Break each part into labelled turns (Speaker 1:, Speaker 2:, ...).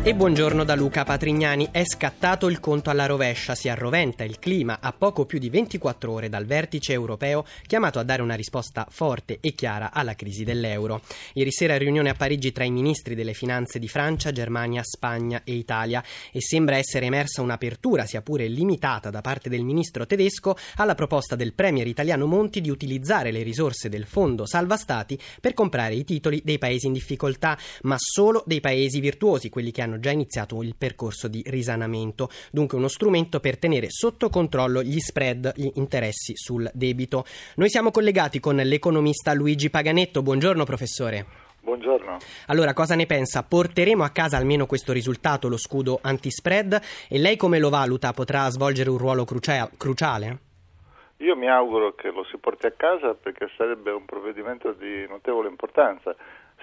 Speaker 1: E buongiorno da Luca Patrignani. È scattato il conto alla rovescia, si arroventa il clima a poco più di 24 ore dal vertice europeo chiamato a dare una risposta forte e chiara alla crisi dell'euro. Ieri sera riunione a Parigi tra i ministri delle finanze di Francia, Germania, Spagna e Italia e sembra essere emersa un'apertura, sia pure limitata da parte del ministro tedesco, alla proposta del premier italiano Monti di utilizzare le risorse del fondo Salva Stati per comprare i titoli dei paesi in difficoltà, ma solo dei paesi virtuosi, quelli che hanno già iniziato il percorso di risanamento, dunque uno strumento per tenere sotto controllo gli spread, gli interessi sul debito. Noi siamo collegati con l'economista Luigi Paganetto. Buongiorno professore.
Speaker 2: Buongiorno.
Speaker 1: Allora, cosa ne pensa? Porteremo a casa almeno questo risultato, lo scudo anti-spread? E lei come lo valuta? Potrà svolgere un ruolo cruciale?
Speaker 2: Io mi auguro che lo si porti a casa perché sarebbe un provvedimento di notevole importanza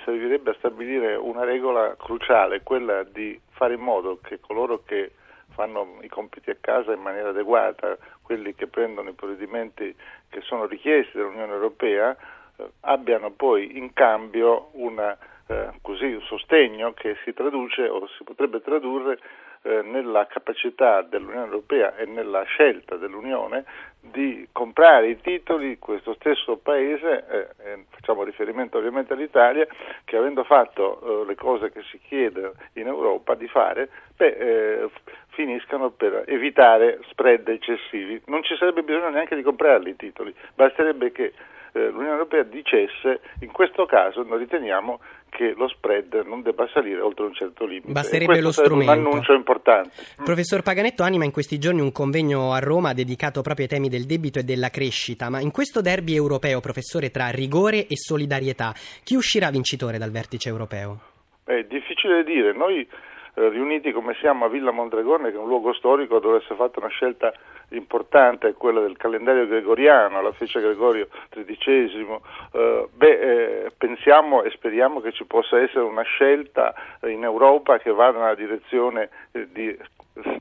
Speaker 2: servirebbe a stabilire una regola cruciale, quella di fare in modo che coloro che fanno i compiti a casa in maniera adeguata, quelli che prendono i provvedimenti che sono richiesti dall'Unione Europea, eh, abbiano poi in cambio una, eh, così, un sostegno che si traduce o si potrebbe tradurre eh, nella capacità dell'Unione Europea e nella scelta dell'Unione di comprare i titoli questo stesso paese, eh, eh, facciamo riferimento ovviamente all'Italia, che avendo fatto eh, le cose che si chiede in Europa di fare, beh, eh, finiscano per evitare spread eccessivi. Non ci sarebbe bisogno neanche di comprarli i titoli, basterebbe che eh, l'Unione Europea dicesse in questo caso noi riteniamo che lo spread non debba salire oltre un certo limite.
Speaker 1: Basterebbe lo strumento.
Speaker 2: un annuncio importante.
Speaker 1: Professor Paganetto anima in questi giorni un convegno a Roma dedicato proprio ai temi del debito e della crescita, ma in questo derby europeo, professore, tra rigore e solidarietà, chi uscirà vincitore dal vertice europeo?
Speaker 2: È difficile dire, noi eh, riuniti come siamo a Villa Mondragone, che è un luogo storico dove si è fatta una scelta importante, quella del calendario gregoriano, la fece Gregorio XIII, eh, beh, eh, pensiamo e speriamo che ci possa essere una scelta in Europa che vada nella direzione di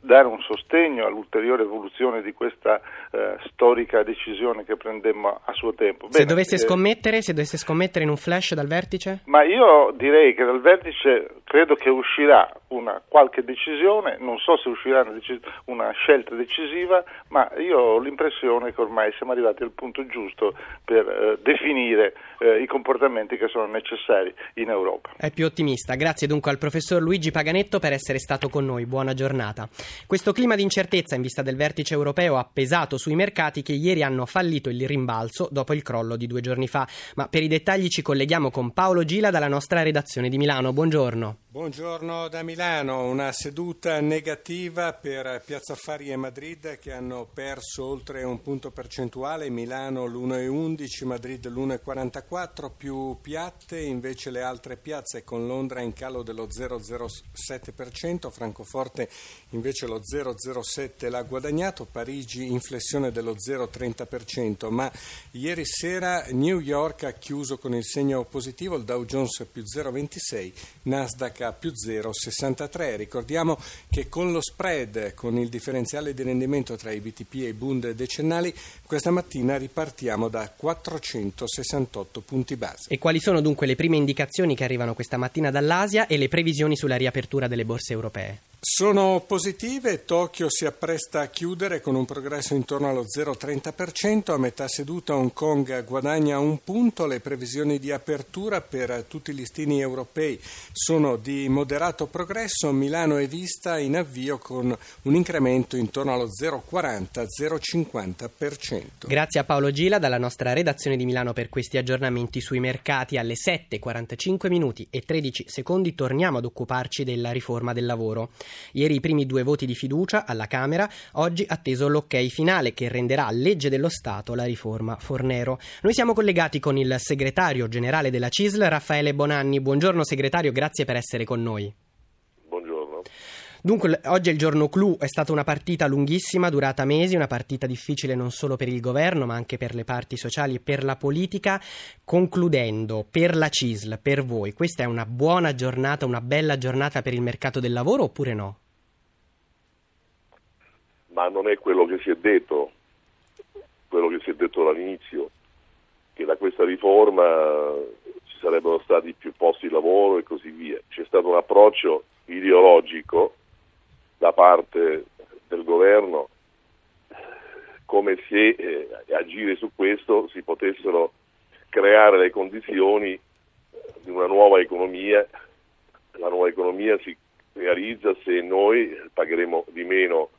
Speaker 2: dare un sostegno all'ulteriore evoluzione di questa eh, storica decisione che prendemmo a suo tempo.
Speaker 1: Bene, se, dovesse eh, scommettere, se dovesse scommettere in un flash dal vertice?
Speaker 2: Ma io direi che dal vertice credo che uscirà una qualche decisione, non so se uscirà una, decis- una scelta decisiva, ma io ho l'impressione che ormai siamo arrivati al punto giusto per eh, definire eh, i comportamenti che sono necessari in Europa.
Speaker 1: È più ottimista. Grazie dunque al professor Luigi Paganetto per essere stato con noi. Buona giornata. Questo clima di incertezza in vista del vertice europeo ha pesato sui mercati che ieri hanno fallito il rimbalzo dopo il crollo di due giorni fa. Ma per i dettagli ci colleghiamo con Paolo Gila dalla nostra redazione di Milano. Buongiorno.
Speaker 3: Buongiorno da Milano, una seduta negativa per Piazza Affari e Madrid che hanno perso oltre un punto percentuale, Milano l'1,11, Madrid l'1,44, più piatte invece le altre piazze con Londra in calo dello 0,07%, Francoforte invece lo 0,07 l'ha guadagnato, Parigi in flessione dello 0,30%, ma ieri sera New York ha chiuso con il segno positivo, il Dow Jones più 0,26, Nasdaq più 0,63. Ricordiamo che con lo spread, con il differenziale di rendimento tra i BTP e i Bund decennali, questa mattina ripartiamo da 468 punti base.
Speaker 1: E quali sono dunque le prime indicazioni che arrivano questa mattina dall'Asia e le previsioni sulla riapertura delle borse europee?
Speaker 3: Sono positive, Tokyo si appresta a chiudere con un progresso intorno allo 0,30%, a metà seduta Hong Kong guadagna un punto, le previsioni di apertura per tutti i listini europei sono di moderato progresso, Milano è vista in avvio con un incremento intorno allo 0,40-0,50%.
Speaker 1: Grazie a Paolo Gila dalla nostra redazione di Milano per questi aggiornamenti sui mercati alle 7.45 minuti e 13 secondi torniamo ad occuparci della riforma del lavoro. Ieri i primi due voti di fiducia alla Camera, oggi atteso l'ok finale che renderà legge dello Stato la riforma Fornero. Noi siamo collegati con il segretario generale della CISL, Raffaele Bonanni. Buongiorno segretario, grazie per essere con noi. Dunque, oggi è il giorno clou, è stata una partita lunghissima, durata mesi, una partita difficile non solo per il governo, ma anche per le parti sociali e per la politica. Concludendo, per la CISL, per voi, questa è una buona giornata, una bella giornata per il mercato del lavoro oppure no?
Speaker 4: Ma non è quello che si è detto, quello che si è detto dall'inizio, che da questa riforma ci sarebbero stati più posti di lavoro e così via. C'è stato un approccio ideologico da parte del governo come se eh, agire su questo si potessero creare le condizioni di una nuova economia. La nuova economia si realizza se noi pagheremo di meno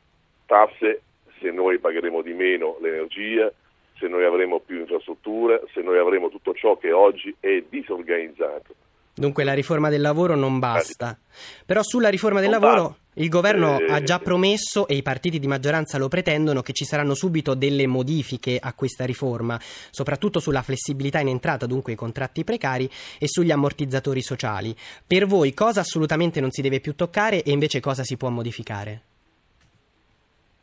Speaker 4: tasse, se noi pagheremo di meno l'energia, se noi avremo più infrastrutture, se noi avremo tutto ciò che oggi è disorganizzato.
Speaker 1: Dunque la riforma del lavoro non basta. Però sulla riforma del non lavoro basta. il governo eh, ha già promesso, e i partiti di maggioranza lo pretendono, che ci saranno subito delle modifiche a questa riforma, soprattutto sulla flessibilità in entrata, dunque i contratti precari, e sugli ammortizzatori sociali. Per voi cosa assolutamente non si deve più toccare e invece cosa si può modificare?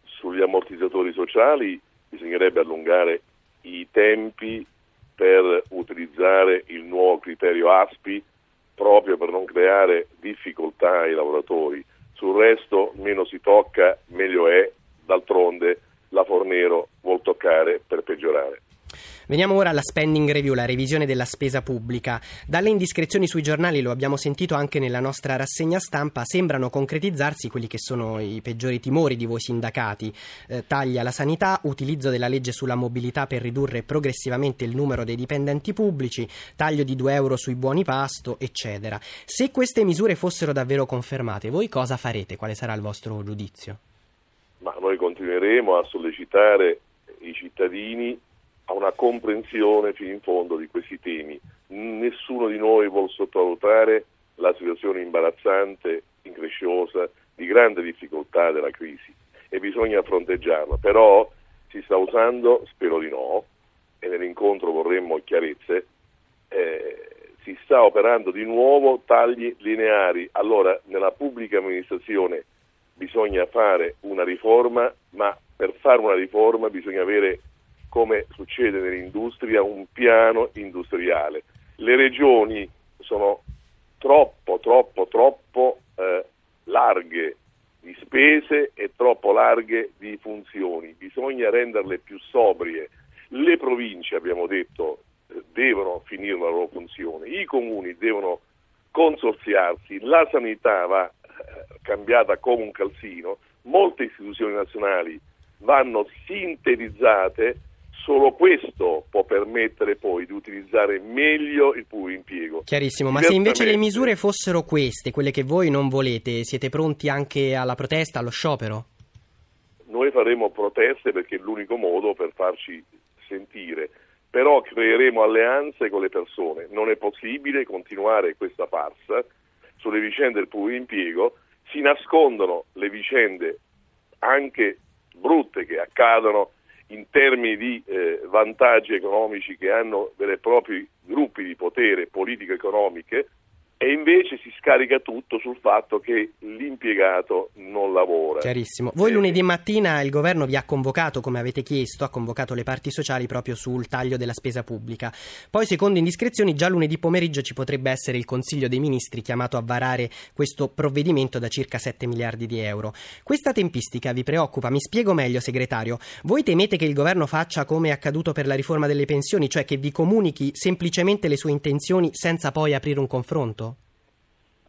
Speaker 4: Sugli ammortizzatori sociali bisognerebbe allungare i tempi per utilizzare il nuovo criterio ASPI proprio per non creare difficoltà ai lavoratori. Sul resto meno si tocca, meglio è, d'altronde la Fornero vuol toccare per peggiorare.
Speaker 1: Veniamo ora alla spending review, la revisione della spesa pubblica. Dalle indiscrezioni sui giornali, lo abbiamo sentito anche nella nostra rassegna stampa, sembrano concretizzarsi quelli che sono i peggiori timori di voi sindacati. Eh, taglia alla sanità, utilizzo della legge sulla mobilità per ridurre progressivamente il numero dei dipendenti pubblici, taglio di 2 euro sui buoni pasto, eccetera. Se queste misure fossero davvero confermate, voi cosa farete? Quale sarà il vostro giudizio?
Speaker 4: Ma noi continueremo a sollecitare i cittadini a una comprensione fino in fondo di questi temi. Nessuno di noi vuole sottovalutare la situazione imbarazzante, incresciosa, di grande difficoltà della crisi e bisogna fronteggiarla, però si sta usando, spero di no, e nell'incontro vorremmo chiarezze, eh, si sta operando di nuovo tagli lineari. Allora, nella pubblica amministrazione bisogna fare una riforma, ma per fare una riforma bisogna avere come succede nell'industria, un piano industriale. Le regioni sono troppo, troppo, troppo eh, larghe di spese e troppo larghe di funzioni. Bisogna renderle più sobrie. Le province, abbiamo detto, devono finire la loro funzione, i comuni devono consorziarsi, la sanità va eh, cambiata come un calzino, molte istituzioni nazionali vanno sintetizzate Solo questo può permettere poi di utilizzare meglio il pubblico impiego.
Speaker 1: Chiarissimo, ma se invece le misure fossero queste, quelle che voi non volete, siete pronti anche alla protesta, allo sciopero?
Speaker 4: Noi faremo proteste perché è l'unico modo per farci sentire, però creeremo alleanze con le persone. Non è possibile continuare questa farsa sulle vicende del pubblico impiego, si nascondono le vicende anche brutte che accadono in termini di eh, vantaggi economici che hanno e propri gruppi di potere politico-economiche e invece si scarica tutto sul fatto che l'impiegato non lavora.
Speaker 1: Chiarissimo. Voi lunedì mattina il governo vi ha convocato, come avete chiesto, ha convocato le parti sociali proprio sul taglio della spesa pubblica. Poi, secondo indiscrezioni, già lunedì pomeriggio ci potrebbe essere il Consiglio dei Ministri chiamato a varare questo provvedimento da circa 7 miliardi di euro. Questa tempistica vi preoccupa? Mi spiego meglio, segretario. Voi temete che il governo faccia come è accaduto per la riforma delle pensioni, cioè che vi comunichi semplicemente le sue intenzioni senza poi aprire un confronto?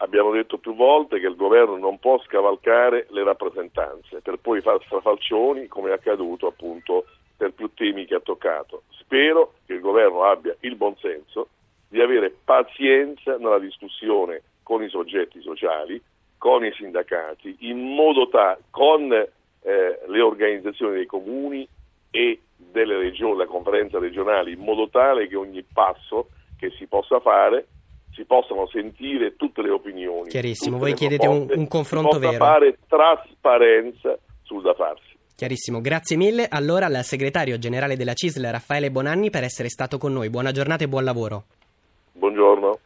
Speaker 4: Abbiamo detto più volte che il governo non può scavalcare le rappresentanze per poi far strafalcioni come è accaduto appunto per più temi che ha toccato. Spero che il governo abbia il buonsenso di avere pazienza nella discussione con i soggetti sociali, con i sindacati, in modo tale, con eh, le organizzazioni dei comuni e delle regioni, la conferenza regionale, in modo tale che ogni passo che si possa fare si possano sentire tutte le opinioni.
Speaker 1: Chiarissimo, voi chiedete un, un, confronto
Speaker 4: vero.
Speaker 1: Si
Speaker 4: fare trasparenza sul da farsi.
Speaker 1: Chiarissimo, grazie mille allora al segretario generale della CISL Raffaele Bonanni per essere stato con noi. Buona giornata e buon lavoro.
Speaker 4: Buongiorno.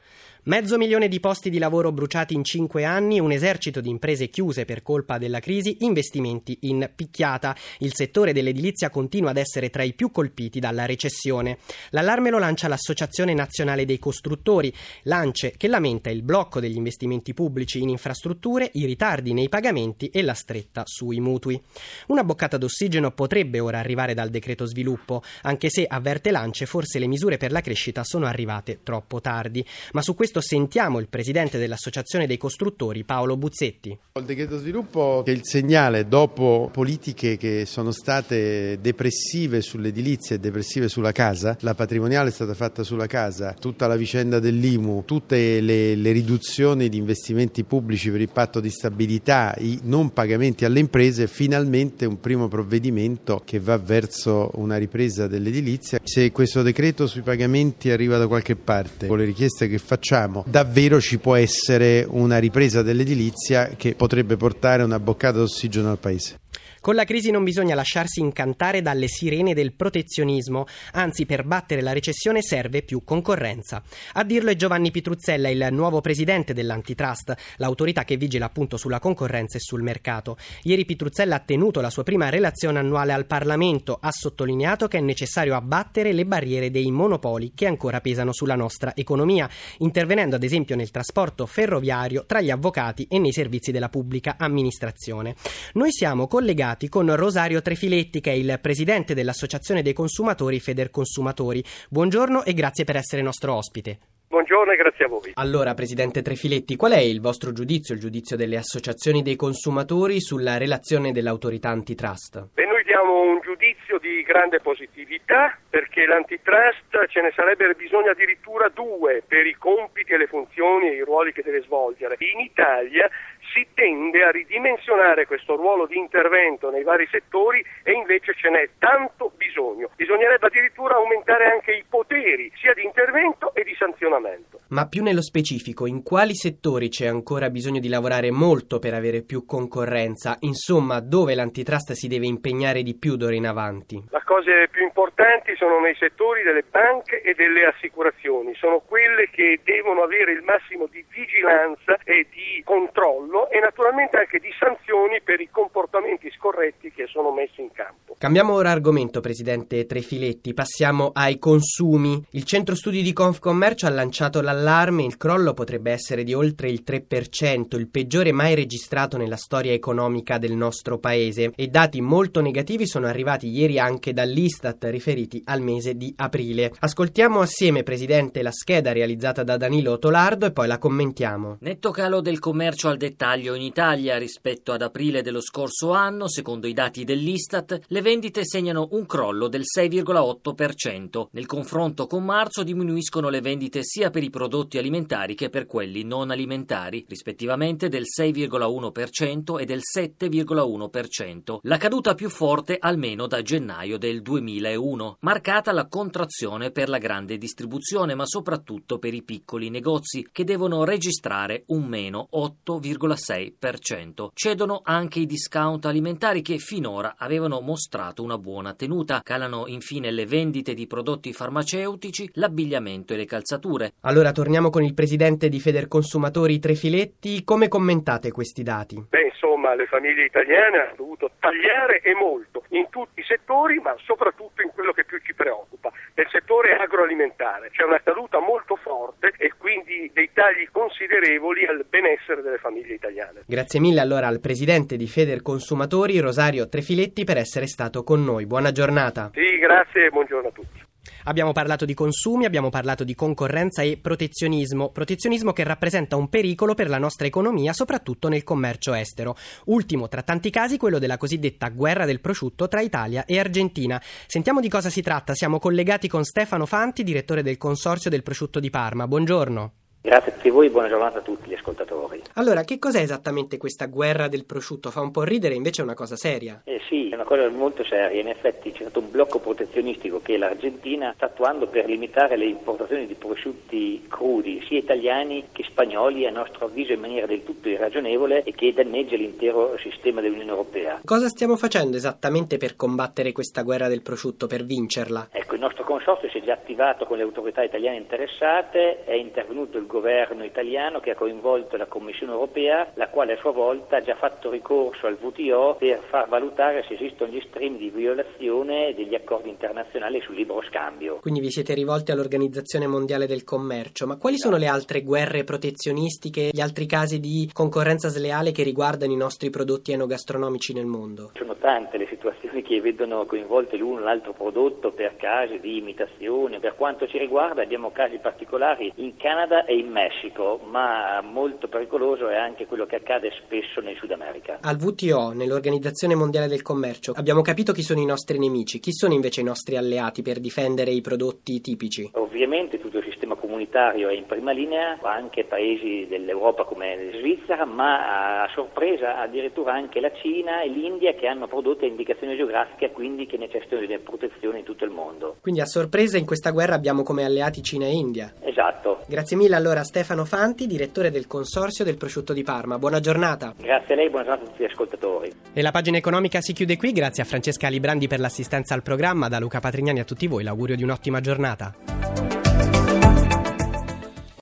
Speaker 1: Mezzo milione di posti di lavoro bruciati in cinque anni, un esercito di imprese chiuse per colpa della crisi, investimenti in picchiata. Il settore dell'edilizia continua ad essere tra i più colpiti dalla recessione. L'allarme lo lancia l'Associazione Nazionale dei Costruttori, lance che lamenta il blocco degli investimenti pubblici in infrastrutture, i ritardi nei pagamenti e la stretta sui mutui. Una boccata d'ossigeno potrebbe ora arrivare dal decreto sviluppo, anche se, avverte Lance, forse le misure per la crescita sono arrivate troppo tardi. Ma su questo sentiamo il presidente dell'Associazione dei Costruttori, Paolo Buzzetti.
Speaker 5: Il decreto sviluppo è il segnale dopo politiche che sono state depressive sull'edilizia e depressive sulla casa. La patrimoniale è stata fatta sulla casa, tutta la vicenda dell'IMU, tutte le, le riduzioni di investimenti pubblici per il patto di stabilità, i non pagamenti alle imprese, finalmente un primo provvedimento che va verso una ripresa dell'edilizia. Se questo decreto sui pagamenti arriva da qualche parte, con le richieste che facciamo, davvero ci può essere una ripresa dell'edilizia che potrebbe portare una boccata d'ossigeno al Paese.
Speaker 1: Con la crisi non bisogna lasciarsi incantare dalle sirene del protezionismo, anzi per battere la recessione serve più concorrenza. A dirlo è Giovanni Pitruzzella, il nuovo presidente dell'Antitrust, l'autorità che vigila appunto sulla concorrenza e sul mercato. Ieri Pitruzzella ha tenuto la sua prima relazione annuale al Parlamento, ha sottolineato che è necessario abbattere le barriere dei monopoli che ancora pesano sulla nostra economia, intervenendo ad esempio nel trasporto ferroviario, tra gli avvocati e nei servizi della pubblica amministrazione. Noi siamo collegati collegati con Rosario Trefiletti, che è il presidente dell'Associazione dei consumatori Federconsumatori. Buongiorno e grazie per essere nostro ospite.
Speaker 6: Buongiorno e grazie a voi.
Speaker 1: Allora, Presidente Trefiletti, qual è il vostro giudizio, il giudizio delle associazioni dei consumatori sulla relazione dell'autorità antitrust?
Speaker 6: Beh, noi diamo un giudizio di grande positività perché l'antitrust ce ne sarebbe bisogno addirittura due per i compiti e le funzioni e i ruoli che deve svolgere. In Italia si tende a ridimensionare questo ruolo di intervento nei vari settori e invece ce n'è tanto bisogno. Bisognerebbe addirittura aumentare anche i poteri sia di intervento e di sanzionamento.
Speaker 1: Ma più nello specifico, in quali settori c'è ancora bisogno di lavorare molto per avere più concorrenza? Insomma, dove l'antitrust si deve impegnare di più d'ora in avanti?
Speaker 6: Le cose più importanti sono nei settori delle banche e delle assicurazioni, sono quelle che devono avere il massimo di vigilanza e di controllo e naturalmente anche di sanzioni per i comportamenti scorretti che sono messi in campo.
Speaker 1: Cambiamo ora argomento, Presidente Trefiletti, passiamo ai consumi. Il centro studi di Confcommercio ha lanciato l'allarme, il crollo potrebbe essere di oltre il 3%, il peggiore mai registrato nella storia economica del nostro paese e dati molto negativi sono arrivati ieri anche dall'Istat riferiti al mese di aprile. Ascoltiamo assieme, Presidente, la scheda realizzata da Danilo Tolardo e poi la commentiamo.
Speaker 7: Netto calo del commercio al dettaglio in Italia rispetto ad aprile dello scorso anno, secondo i dati dell'Istat, le segnano un crollo del 6,8%. Nel confronto con marzo diminuiscono le vendite sia per i prodotti alimentari che per quelli non alimentari, rispettivamente del 6,1% e del 7,1%. La caduta più forte almeno da gennaio del 2001, marcata la contrazione per la grande distribuzione, ma soprattutto per i piccoli negozi, che devono registrare un meno 8,6%. Cedono anche i discount alimentari che finora avevano mostrato una buona tenuta. Calano infine le vendite di prodotti farmaceutici, l'abbigliamento e le calzature.
Speaker 1: Allora torniamo con il presidente di Federconsumatori Trefiletti. Come commentate questi dati?
Speaker 6: Beh, insomma, le famiglie italiane hanno dovuto tagliare e molto in tutti i settori, ma soprattutto in quello che nel settore agroalimentare. C'è una caduta molto forte e quindi dei tagli considerevoli al benessere delle famiglie italiane.
Speaker 1: Grazie mille allora al presidente di Federconsumatori Rosario Trefiletti per essere stato con noi. Buona giornata.
Speaker 6: Sì, grazie e buongiorno a tutti.
Speaker 1: Abbiamo parlato di consumi, abbiamo parlato di concorrenza e protezionismo, protezionismo che rappresenta un pericolo per la nostra economia, soprattutto nel commercio estero. Ultimo tra tanti casi quello della cosiddetta guerra del prosciutto tra Italia e Argentina. Sentiamo di cosa si tratta, siamo collegati con Stefano Fanti, direttore del Consorzio del Prosciutto di Parma. Buongiorno.
Speaker 8: Grazie a tutti voi, buona giornata a tutti gli ascoltatori.
Speaker 1: Allora, che cos'è esattamente questa guerra del prosciutto? Fa un po' ridere, invece è una cosa seria.
Speaker 8: Eh sì, è una cosa molto seria. In effetti c'è stato un blocco protezionistico che l'Argentina sta attuando per limitare le importazioni di prosciutti crudi, sia italiani che spagnoli, a nostro avviso in maniera del tutto irragionevole e che danneggia l'intero sistema dell'Unione Europea.
Speaker 1: Cosa stiamo facendo esattamente per combattere questa guerra del prosciutto, per vincerla?
Speaker 8: Ecco, il nostro consorzio si è già attivato con le autorità italiane interessate, è intervenuto il governo governo italiano che ha coinvolto la Commissione europea, la quale a sua volta ha già fatto ricorso al WTO per far valutare se esistono gli stream di violazione degli accordi internazionali sul libero scambio.
Speaker 1: Quindi vi siete rivolti all'Organizzazione Mondiale del Commercio, ma quali sono le altre guerre protezionistiche, gli altri casi di concorrenza sleale che riguardano i nostri prodotti enogastronomici nel mondo?
Speaker 8: Sono tante le situazioni che vedono coinvolte l'uno o l'altro prodotto per casi di imitazione. Per quanto ci riguarda abbiamo casi particolari in Canada e in Messico, ma molto pericoloso è anche quello che accade spesso nel Sud America.
Speaker 1: Al WTO, nell'Organizzazione Mondiale del Commercio, abbiamo capito chi sono i nostri nemici, chi sono invece i nostri alleati per difendere i prodotti tipici?
Speaker 8: Ovviamente tutto comunitario è in prima linea, anche paesi dell'Europa come Svizzera, ma a sorpresa addirittura anche la Cina e l'India che hanno prodotti a indicazione geografica e quindi che necessitano di protezione in tutto il mondo.
Speaker 1: Quindi a sorpresa in questa guerra abbiamo come alleati Cina e India.
Speaker 8: Esatto.
Speaker 1: Grazie mille allora a Stefano Fanti, direttore del Consorzio del Prosciutto di Parma. Buona giornata.
Speaker 8: Grazie a lei, buona giornata a tutti gli ascoltatori.
Speaker 1: E la pagina economica si chiude qui, grazie a Francesca Librandi per l'assistenza al programma, da Luca Patrignani a tutti voi l'augurio di un'ottima giornata.